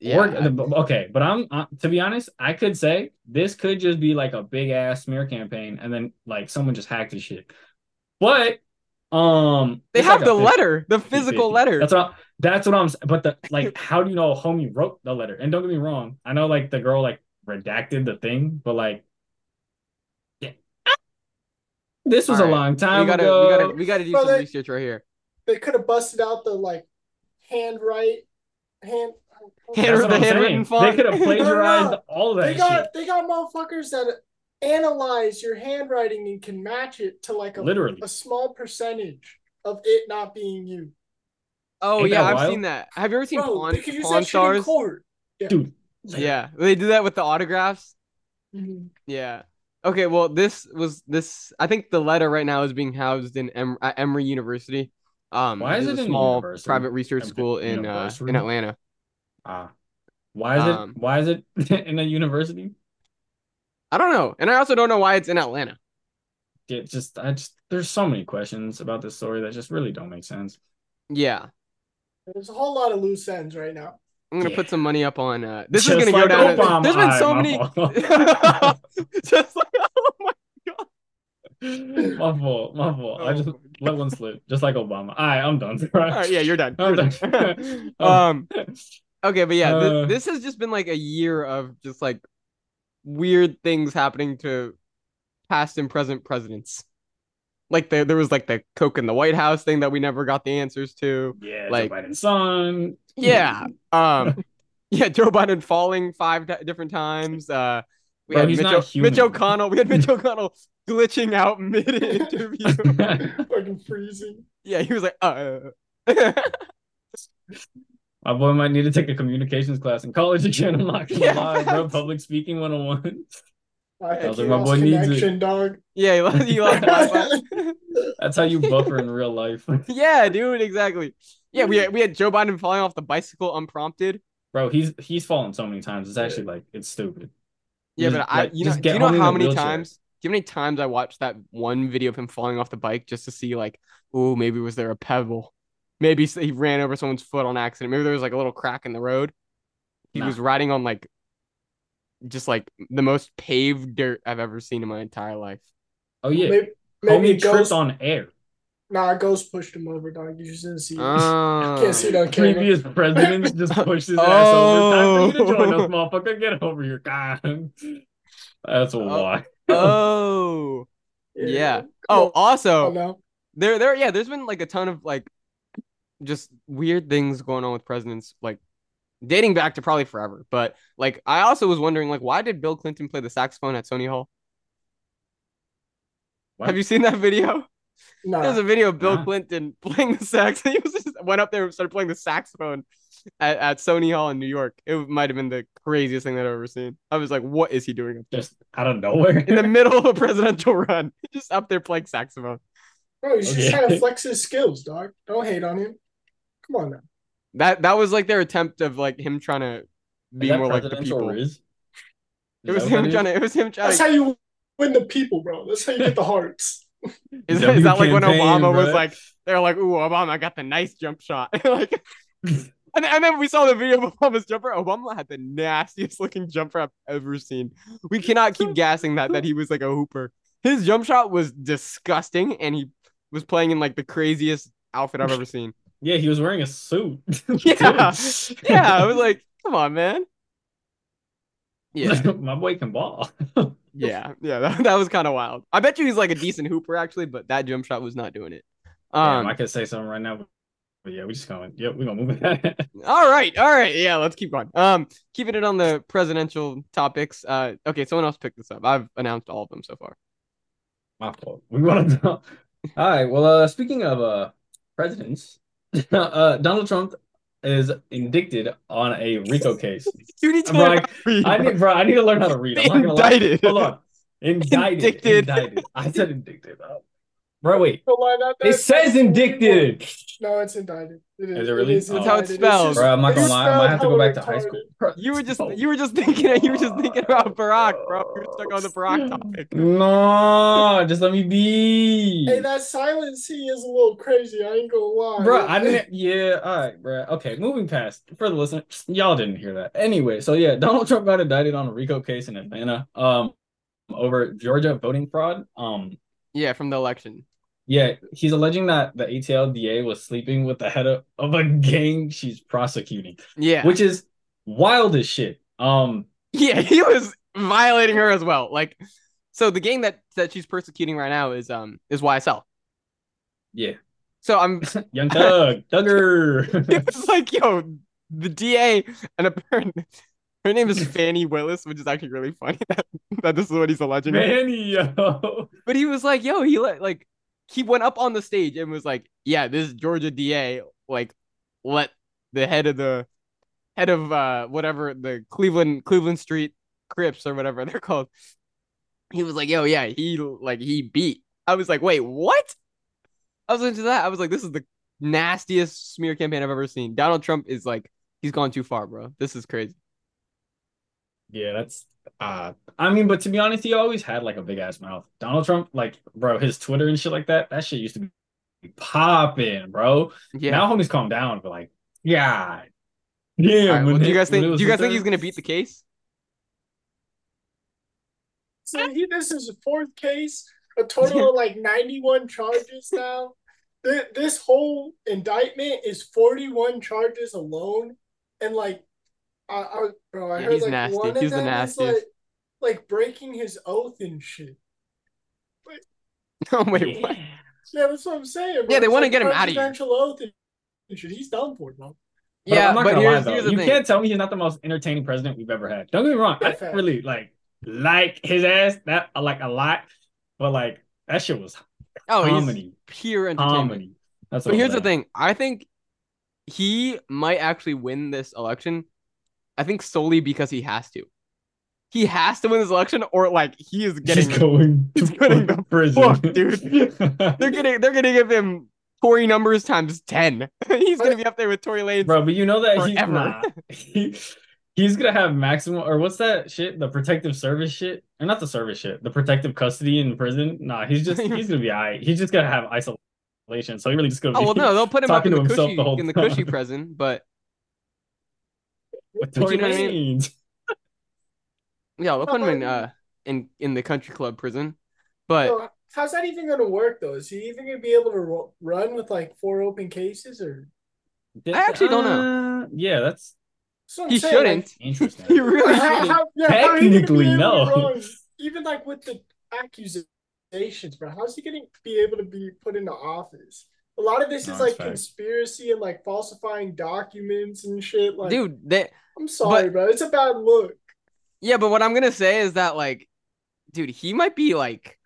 Yeah, Or- okay, but I'm uh, to be honest, I could say this could just be like a big ass smear campaign, and then like someone just hacked his shit. But um, they have like the letter, the physical 50. letter. That's what that's what I'm. But the like, how do you know homie wrote the letter? And don't get me wrong, I know like the girl like redacted the thing, but like, yeah, this was All a right, long time we gotta, ago. we gotta, we gotta do Bro, some they- research right here. They could have busted out the like handwrite hand. Hand- the I'm saying. handwritten They could have plagiarized No, all of They got shit. they got motherfuckers that analyze your handwriting and can match it to like a Literally. a small percentage of it not being you. Oh Ain't yeah, I've wild? seen that. Have you ever seen Bro, Pawn, they could use Pawn that shit in Stars? court. Dude. Yeah, they do that with the autographs. Mhm. Yeah. Okay. Well, this was this. I think the letter right now is being housed in em- at Emory University. Um, Why is it a small university? private research Em- school in uh, in Atlanta? Ah, why is Um, it? Why is it in a university? I don't know, and I also don't know why it's in Atlanta. It just, I just, there's so many questions about this story that just really don't make sense. Yeah, There's a whole lot of loose ends right now. I'm gonna Yeah. put some money up on. Uh, this Just is gonna like go down. Obama. There's been so Alright, many. Just like oh my. god. my fault, my fault. I Oh just let one slip, just like Obama. All right, I'm done. All right, yeah, you're done. I'm You're done. done. Oh. um. Okay, but yeah, thi- Uh. this has just been like a year of just like weird things happening to past and present presidents. Like there, there was like the Coke in the White House thing that we never got the answers to. yeah, like- Joe Biden's son. Yeah. Um. yeah, Joe Biden falling five ti- different times. Uh. We Bro, had he's Mitch, not O- Mitch. O'Connell. We had Mitch O'Connell glitching out mid interview. Fucking freezing. yeah, he was like, uh. My boy might need to take a communications class in college again. I'm not gonna Yeah. lie, bro. Public speaking 101. I Yeah, think was like, my lost boy needs it. dog. yeah, he lost. He lost That's how you buffer in real life. yeah, dude, exactly. Yeah, we had, we had Joe Biden falling off the bicycle unprompted. Bro, he's he's fallen so many times. It's actually like it's stupid. Yeah, Just, but I, like, you know, just do get you know how many wheelchair. times? Do you know how many times I watched that one video of him falling off the bike just to see like, oh, maybe was there a pebble? Maybe he ran over someone's foot on accident. Maybe there was like a little crack in the road. He Nah. was riding on like, just like the most paved dirt I've ever seen in my entire life. Oh yeah, Maybe, maybe homie it tripped on air. Nah, Ghost pushed him over, dog. You just didn't see it. Oh. Can't see it on camera. Previous presidents just pushed his ass over. Time for you to join us, Oh. motherfucker. Get over here, God. That's oh. why. Oh, yeah. Oh, Oh also, no. there there yeah there's been like a ton of like just weird things going on with presidents like dating back to probably forever but like i also was wondering like why did bill clinton play the saxophone at sony hall What? have you seen that video Nah. there's a video of bill Nah. clinton playing the sax he was just went up there and started playing the saxophone at, at sony hall in new york it might have been the craziest thing that i've ever seen i was like what is he doing up there Just out of nowhere. in the middle of a presidential run just up there playing saxophone Bro, he's just trying to flex his skills, dog. Don't hate on him. Come on now. that that was like their attempt of like him trying to be more like the people Riz? Is It was him that trying to. It was him trying That's how you win the people, bro. That's how you get the hearts. Is, W is that like when Obama was like, they're like, "Ooh, Obama got the nice jump shot," like, and, and then we saw the video of Obama's jumper. Obama had the nastiest looking jumper I've ever seen. We cannot keep gassing that that he was like a hooper. His jump shot was disgusting, and he was playing in like the craziest outfit I've ever seen. Yeah, he was wearing a suit. Yeah. Yeah, I was like, "Come on, man." Yeah, my boy can ball. Yeah, yeah, that, that was kind of wild. I bet you he's like a decent hooper actually, but that jump shot was not doing it. Damn, Um, I could say something right now, but yeah, we just going. Yep, we're gonna move it. all right, all right, yeah, let's keep going. Um, keeping it on the presidential topics. Uh, okay, someone else picked this up. I've announced all of them so far. My fault. We want to. Talk. all right. Well, uh, speaking of uh presidents, uh, Donald Trump is indicted on a RICO case. You need to Bro, learn I- how to read, I need, bro. I need to learn how to read. I'm not gonna lie. Indicted. Hold on. Indicted. Indicted. Indicted. I said indicted. Bro, bro wait. But why not It says indicted. No, it's indicted. It Is is, it really? is That's how it's indicted. It's spelled. just- Bro, I'm not gonna lie. I might have to go back to high school. Bro, You were just oh. you were just thinking you were just thinking about Barack, bro. You were stuck on the Barack topic. No, just let me be. Hey, that silence C is a little crazy. I ain't gonna lie. Bro, I didn't. Yeah, all right, bro. Okay, moving past for the listener, y'all didn't hear that. Anyway, so yeah, Donald Trump got indicted on a RICO case in Atlanta, um, over Georgia voting fraud. Um, Yeah, from the election. Yeah, he's alleging that the ATL DA was sleeping with the head of, of a gang she's prosecuting, Yeah, which is wild as shit. Um, yeah, he was violating her as well. Like, so the gang that that she's persecuting right now is um is YSL. yeah, So I'm Young Thug, Thugger. it's like yo, the DA and apparently her name is Fani Willis, which is actually really funny that, that this is what he's alleging. her. Manny, yo. But he was like, yo, he let like he went up on the stage and was like, yeah, this Georgia DA like let the head of the head of uh whatever the Cleveland Cleveland Street Crips or whatever they're called. He was like, yo, yeah, he like he beat. I was like, wait, what? I was into that. I was like, this is the nastiest smear campaign I've ever seen. Donald Trump is like, he's gone too far, bro. This is crazy. Yeah, that's uh I mean, but to be honest, he always had like a big ass mouth. Donald Trump, like, bro, his Twitter and shit like that, that shit used to be popping, bro. Yeah. Now homies calm down, but like, yeah. Yeah. All right, well, do you guys think? Do you guys think he's gonna beat the case? So he, this is a fourth case, a total of like 91 charges now. Th- This whole indictment is 41 charges alone. And like, I, I bro, I Yeah, heard he's like nasty. one of the them is like, like breaking his oath and shit. Oh wait, what? Yeah. Yeah, that's what I'm saying. Bro. Yeah, they It's wanna like get him outta here. Presidential oath and shit. He's done for, bro. But Yeah, I'm not but gonna here's, lie though. here's the You thing. can't tell me he's not the most entertaining president we've ever had. Don't get me wrong. I Fact. didn't really like like his ass that like a lot, but like that shit was Oh, he's comedy. pure entertainment. Comedy. That's But I'm here's the thing. I think he might actually win this election. I think solely because he has to. He has to win this election, or like he is getting. He's going he's to getting the prison, fuck, dude. they're getting. They're gonna give him Tory numbers times ten. he's gonna be up there with Tory Lanez. Bro, but you know that he's Forever. nah, he, he's gonna have maximum or what's that shit? The protective service shit, or not the service shit? The protective custody in prison. Nah, he's just he's gonna be alright. He's just gonna have isolation, so he really just gonna Oh be well, no, they'll put him up in the himself cushy the whole in the cushy prison, but with But you what I mean? Yeah, they'll put him in uh in in the country club prison. But So how's that even going to work though? Is he even going to be able to ro- run with like four open cases or? I actually don't know. uh, yeah, that's That's he saying, shouldn't. interesting. he really shouldn't. how- yeah, how are you gonna be Technically, able no. even like with the accusations, bro. How's he going to be able to be put into office? A lot of this No, is like facts. conspiracy and like falsifying documents and shit. Like, Dude, they I'm sorry, bro. It's a bad look. Yeah, but what I'm gonna say is that like, dude, he might be like,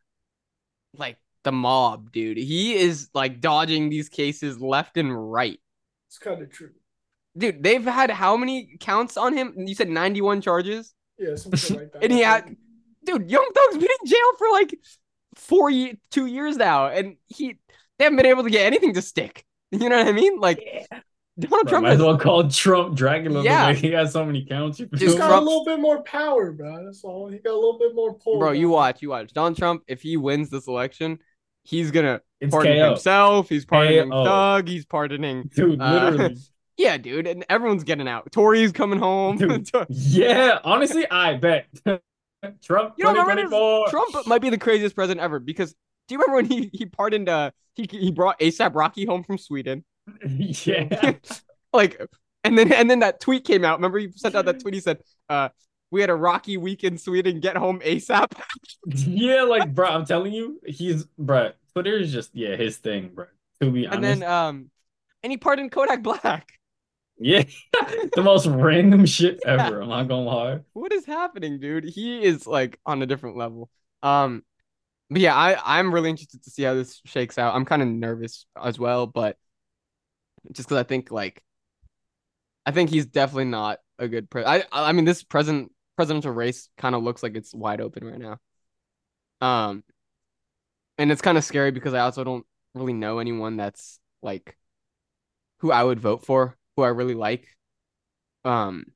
like the mob, dude. He is like dodging these cases left and right, It's kind of true. dude. They've had how many counts on him? You said 91 charges, Yeah, something like that. and he had, dude. Young Thug's been in jail for like four, ye- two years now, and he they haven't been able to get anything to stick. You know what I mean? Like Donald Bro, Trump might has as well call Trump Dracula Yeah. the way he has so many counts. You Just He's got me? a little bit more power, bro. That's all. He got a little bit more pull. bro. You watch, you watch. Donald Trump, if he wins this election, he's gonna It's pardon KO. himself. He's pardoning KO. Thug. He's pardoning Dude, Uh. Yeah, dude, and everyone's getting out. Tory's coming home. Dude. yeah, honestly, I bet. Trump You don't remember this? 2024. Trump might be the craziest president ever because do you remember when he he pardoned uh he he brought ASAP Rocky home from Sweden? yeah. like and then and then that tweet came out. Remember he sent out that tweet he said uh we had a rocky week in Sweden. Get home ASAP. Yeah, like bro, I'm telling you, he's bro. Twitter is just yeah his thing, bro. To be honest, and then um, and he pardoned Kodak Black. yeah, the most random shit ever. I'm not gonna lie. What is happening, dude? He is like on a different level. Um, but yeah, I I'm really interested to see how this shakes out. I'm kind of nervous as well, but just because I think like I think he's definitely not a good pre. I I mean this present presidential race kind of looks like it's wide open right now. Um, and it's kind of scary because I also don't really know anyone that's like who I would vote for, who I really like. Um,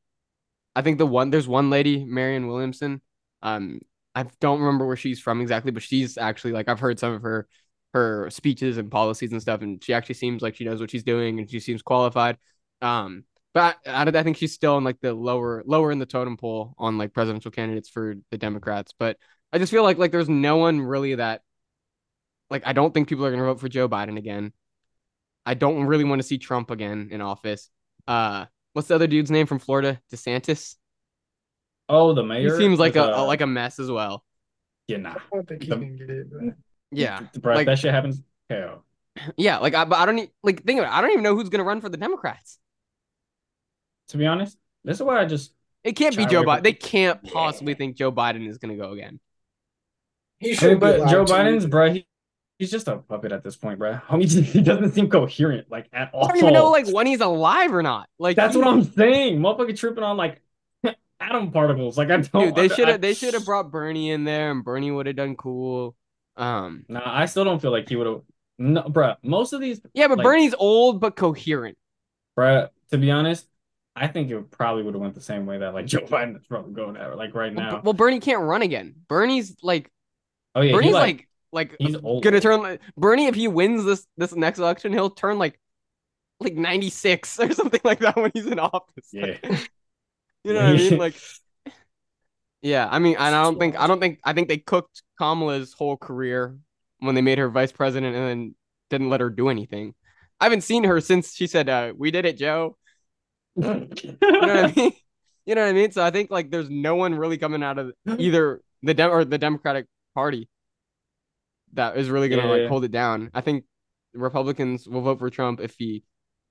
I think the one there's one lady, Marianne Williamson. Um, I don't remember where she's from exactly, but she's actually like I've heard some of her her speeches and policies and stuff, and she actually seems like she knows what she's doing and she seems qualified. Um, but I, I think she's still in like the lower lower in the totem pole on like presidential candidates for the Democrats. But I just feel like like there's no one really that like I don't think people are gonna vote for Joe Biden again. I don't really want to see Trump again in office. Uh, what's the other dude's name from Florida? DeSantis. Oh, the mayor. He seems like with, a, uh, like a mess as well. yeah, nah, I don't think he The- can get it. But... Yeah, bro. like- that shit happens. Hell, yeah. Like I, but I don't e- like think about it. I don't even know who's gonna run for the Democrats. to be honest, this is why I just It can't be Joe Biden. from- They can't possibly think Joe Biden is gonna go again. He I should be but Joe to. Biden's bro, he, he's just a puppet at this point, bro. Homie, he doesn't seem coherent like at all. I don't even know like when he's alive or not. Like That's he- what I'm saying. Motherfucker tripping on like atom particles. Like I don't. Dude, they should have they should have brought Bernie in there, and Bernie would have done cool. Um, Nah, I still don't feel like he would have. No, bruh. Most of these, yeah, but Like- Bernie's old but coherent. bruh. To be honest, I think it probably would have went the same way that like Joe Biden is probably going at like right now. B- well, Bernie can't run again. Bernie's like oh yeah, Bernie's like, like like he's old. gonna turn like Bernie if he wins this this next election, he'll turn like like 96 or something like that when he's in office. Yeah. you know what I mean? Like Yeah, I mean, and I don't think I don't think I think they cooked Kamala's whole career when they made her vice president and then didn't let her do anything. I haven't seen her since she said, uh, "We did it, Joe." You know what I mean? You know what I mean? So I think like there's no one really coming out of either the Dem or the Democratic Party that is really gonna Yeah, like yeah. hold it down. I think Republicans will vote for Trump if he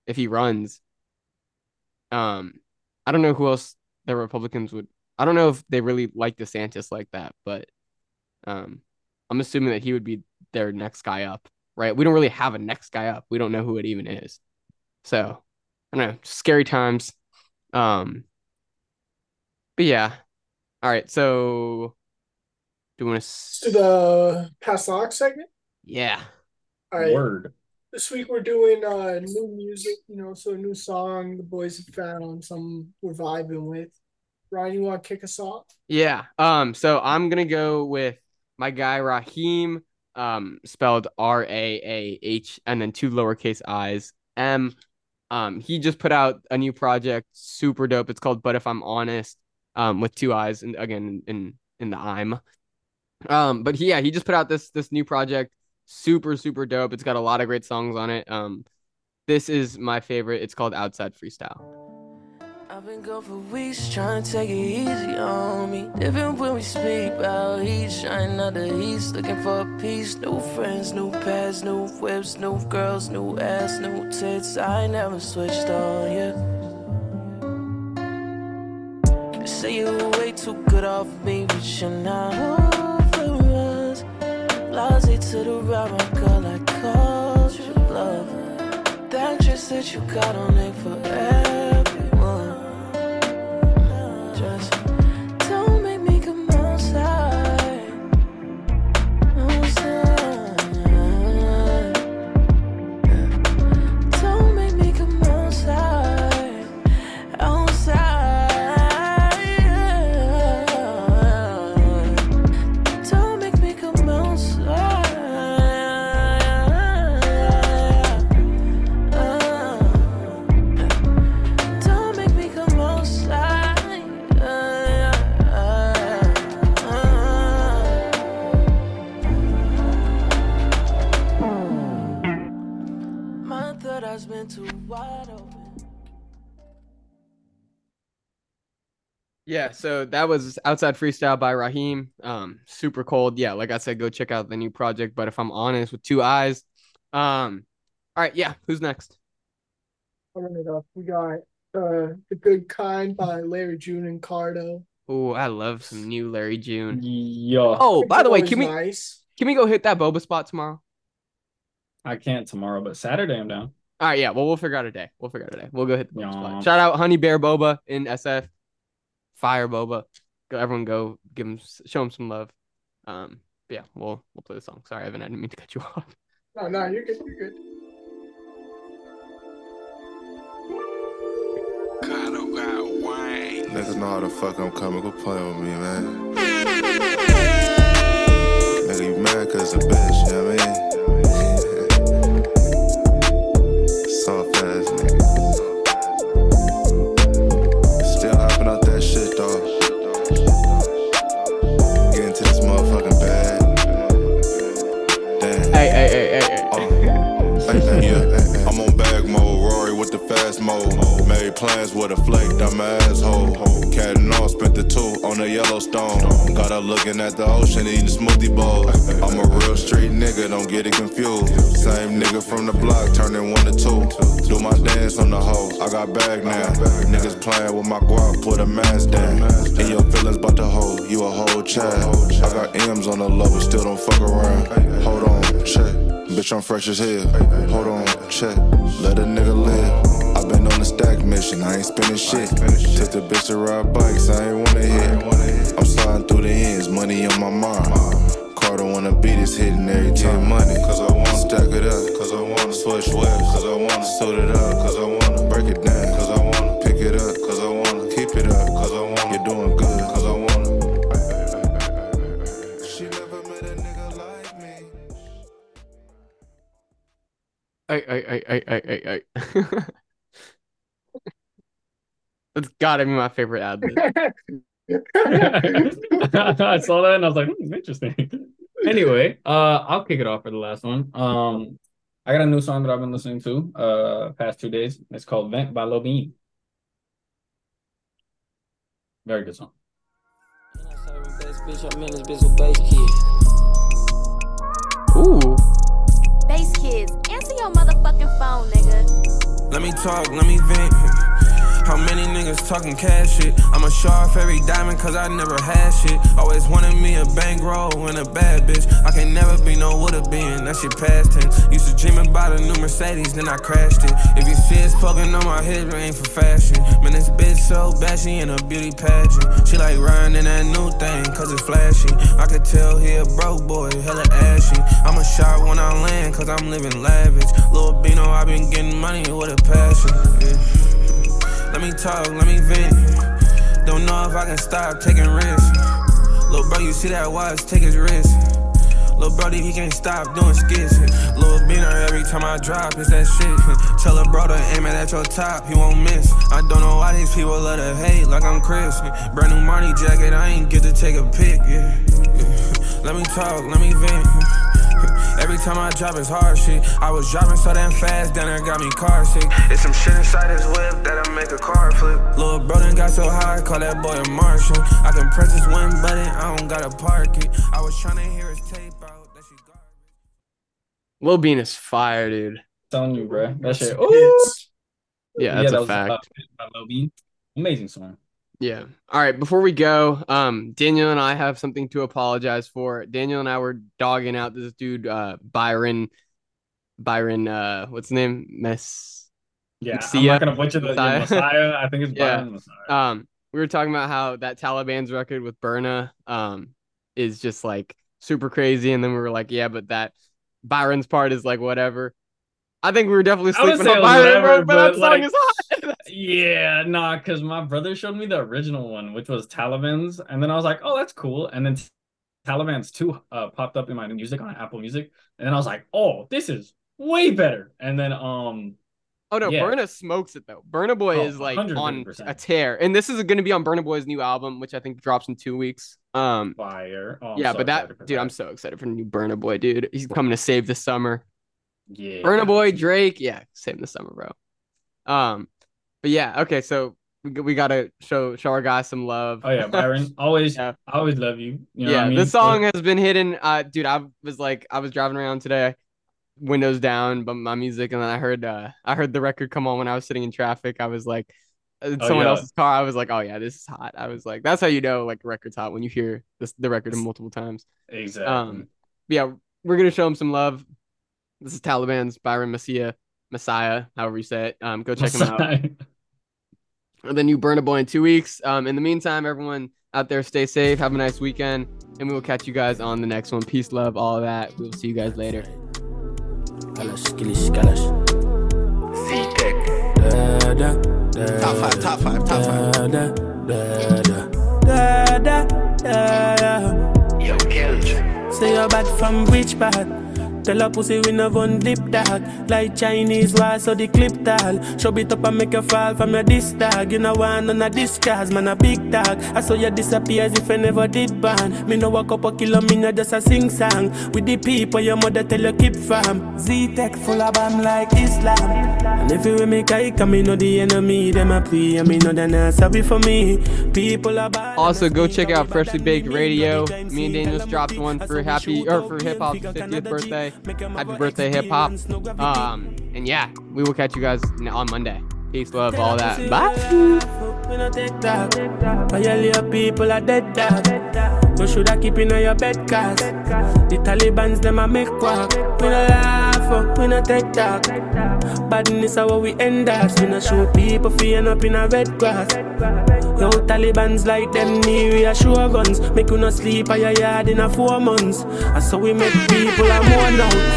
if he runs. Um, I don't know who else the Republicans would. I don't know if they really like DeSantis like that, but um, I'm assuming that he would be their next guy up, right? We don't really have a next guy up. We don't know who it even is. So I don't know. Scary times. Um, but yeah. All right. So do you want to to? the Pass The Aux segment. Yeah. All right. Word. This week we're doing uh new music, you know, so a new song the boys have found, some we're vibing with. Ryan, you want to kick us off? Yeah. Um, so I'm gonna go with my guy RAAHiiM, um, spelled R A A H and then two lowercase i's M. Um, he just put out a new project, super dope. It's called But If I'm Honest, um, with two eyes and again in in the I'm. Um, but he, yeah, he just put out this this new project, super super dope. It's got a lot of great songs on it. Um, this is my favorite. It's called Outside Freestyle. I've been gone for weeks trying to take it easy on me. Different when we speak about heat, shining out the east, looking for a piece. New friends, new pads, new whips, new girls, new ass, new tits. I never switched on you. They say you were way too good off me, but you're not over us. Lousy to the rubber, girl, I called you love. That dress that you got on it for Yeah, so that was outside freestyle by RAAHiiM. Um, super cold. Yeah, like I said, go check out the new project. But if I'm honest, with two eyes, um, all right, yeah. Who's next? I'll run it up. We got uh The Good Kind by Larry June and Cardo. Oh, I love some new Larry June. Yo, Oh, by the way, can we nice. can we go hit that boba spot tomorrow? I can't tomorrow, but Saturday I'm down. All right, yeah. Well, we'll figure out a day. We'll figure out a day. We'll go hit the boba Yeah. spot. Shout out Honey Bear Boba in SF. Fire Boba. Go, everyone go give him show him some love. Um, but yeah, we'll we'll play the song. Sorry, Evan, I didn't mean to cut you off. No, no, you're good. You're good. Niggas know how the fuck I'm coming. Go play with me, man. Nigga, you mad cause a bitch, you know Plans with a flake, dumb asshole. Cat and all, spent the two on the Yellowstone. Got her looking at the ocean, eating smoothie bowls. I'm a real street nigga, don't get it confused. Same nigga from the block, turning one to two. Do my dance on the hoe, I got bag now. Niggas playing with my guap, put a mask down. In your feelings, about the hoe, you a whole child. I got M's on the but still don't fuck around. Hold on, check. Bitch, I'm fresh as hell. Hold on, check. Let a nigga live. I a stack mission, I ain't spending shit. Took the bitch to ride bikes, I ain't wanna hit. I'm sliding through the ends, money on my mind. Carter wanna beat his hitting every time. money, cause I wanna stack it up. Cause I wanna switch whips, cause I wanna suit it up. Cause I wanna break it down. Cause I wanna pick it up. Cause I wanna keep it up. Cause I wanna you're doing good. Cause I wanna. She never met a nigga like That's gotta be my favorite ad. I saw that and I was like, hmm, interesting. anyway, uh, I'll kick it off for the last one. Um, I got a new song that I've been listening to uh past two days. It's called Vent by Lil Bean. Very good song. Bitch, I'm in this bitch with bass. Ooh. Base kids, answer your motherfucking phone, nigga. Let me talk, let me vent. How many niggas talking cash shit? I'm a sharp every diamond cause I never had shit. Always wanted me a bankroll and a bad bitch. I can never be no would've been, that shit past tense. Used to dream about a new Mercedes, then I crashed it. If you see it's poking on my head, it ain't for fashion. Man, this bitch so bad, she in a beauty pageant. She like riding in that new thing cause it's flashy. I could tell he a broke boy, hella ashy. I'm a shot when I land cause I'm living lavish. Lil Bino, I been getting money with a passion. Yeah. Let me talk, let me vent. Don't know if I can stop taking risks. Lil' bro, you see that watch, take his risk. Lil' brody, he can't stop doing skits. Lil' Beaner, every time I drop, it's that shit. Tell a brother, aim it at your top, he won't miss. I don't know why these people love to hate like I'm Chris. Brand new Marty jacket, I ain't get to take a pic, yeah. Let me talk, let me vent. Every time I drop, it's hard shit. I was driving so damn fast, then it got me car sick. It's some shit inside this whip that'll make a car flip. Little bro done got so high, call that boy a Martian. I can press this one button, I don't gotta park it. I was trying to hear his tape out, that shit garbage. Lil Bean is fire, dude. telling you, bro. That shit. It's- Ooh. Yeah, that's that a was, fact. uh, by Lil Bean. Amazing song. Yeah. All right. Before we go, um, Daniel and I have something to apologize for. Daniel and I were dogging out this dude, uh, Byron, Byron, uh, what's his name? Mess. Yeah, See I'm not gonna butcher the Messiah. Messiah. I think it's Yeah. Byron Messiah. Um, we were talking about how that Taliban's record with Burna, um, is just like super crazy, and then we were like, yeah, but that Byron's part is like whatever. I think we were definitely sleeping on Byron, whatever, bro, but that song like, is hot. Yeah, nah, because my brother showed me the original one, which was Taliban's, and then I was like, oh, that's cool. And then Taliban's 2 uh, popped up in my music on Apple Music, and then I was like, oh, this is way better. And then um Oh no, Yeah. Burna smokes it though. Burna Boy Oh, is like on 150%. a tear, and this is going to be on Burna Boy's new album, which I think drops in two weeks. Um, fire. Oh, yeah, so but that dude, I'm so excited for the new Burna Boy, dude. He's coming to save the summer. yeah. Burna Boy, Drake, yeah, save the summer, bro. Um, but yeah, okay, so we, we gotta show show our guys some love. Oh yeah, Byron. Always, Yeah. I always love you. You know yeah, what I mean? this song has been hidden. Uh, dude, I was like, I was driving around today, windows down, but my music, and then I heard, uh, I heard the record come on when I was sitting in traffic. I was like, in Oh, someone yeah. else's car. I was like, oh yeah, this is hot. I was like, that's how you know like record's hot when you hear this the record multiple times. exactly. Um, yeah, we're gonna show him some love. This is Taliban's Byron Messiah, Messiah, however you say it. Um, go check him out. And then you Burna Boy in two weeks. Um, in the meantime, everyone out there, stay safe, have a nice weekend, and we will catch you guys on the next one. Peace, love, all of that. We will see you guys later. Top five, top five, top five. da, da, da, da, da, da, da. Yo, Kelch. Say you're bad from which part? Tell a pussy we no one dip dog. Like Chinese wall so the clip tall. Show it up and make you fall from your disc dog. You know one on a disguise man a big dog. I saw you disappear as if I never did ban Me no walk up a kilo me no just a sing song. With the people your mother tell you keep from. Z-Tech full of bomb like Islam. And if you will make I come me know the enemy Them a pray and me know they not sorry for me. People are bad. Also, go check out Freshly Baked Radio. Me and Daniels dropped one for happy or for hip hop's 50th birthday. Happy birthday, hip hop. Um, and yeah, we will catch you guys on Monday. Peace, love, all that. Bye. No. You shoulda keep in your bed the Taliban's them a make quack. We no laugh, oh, we no take that. Badness how we end us. We no people up in a red grass. Yo, Taliban's like them near reassure guns. Make you no sleep at your yard in a four months. And so we make people a more now.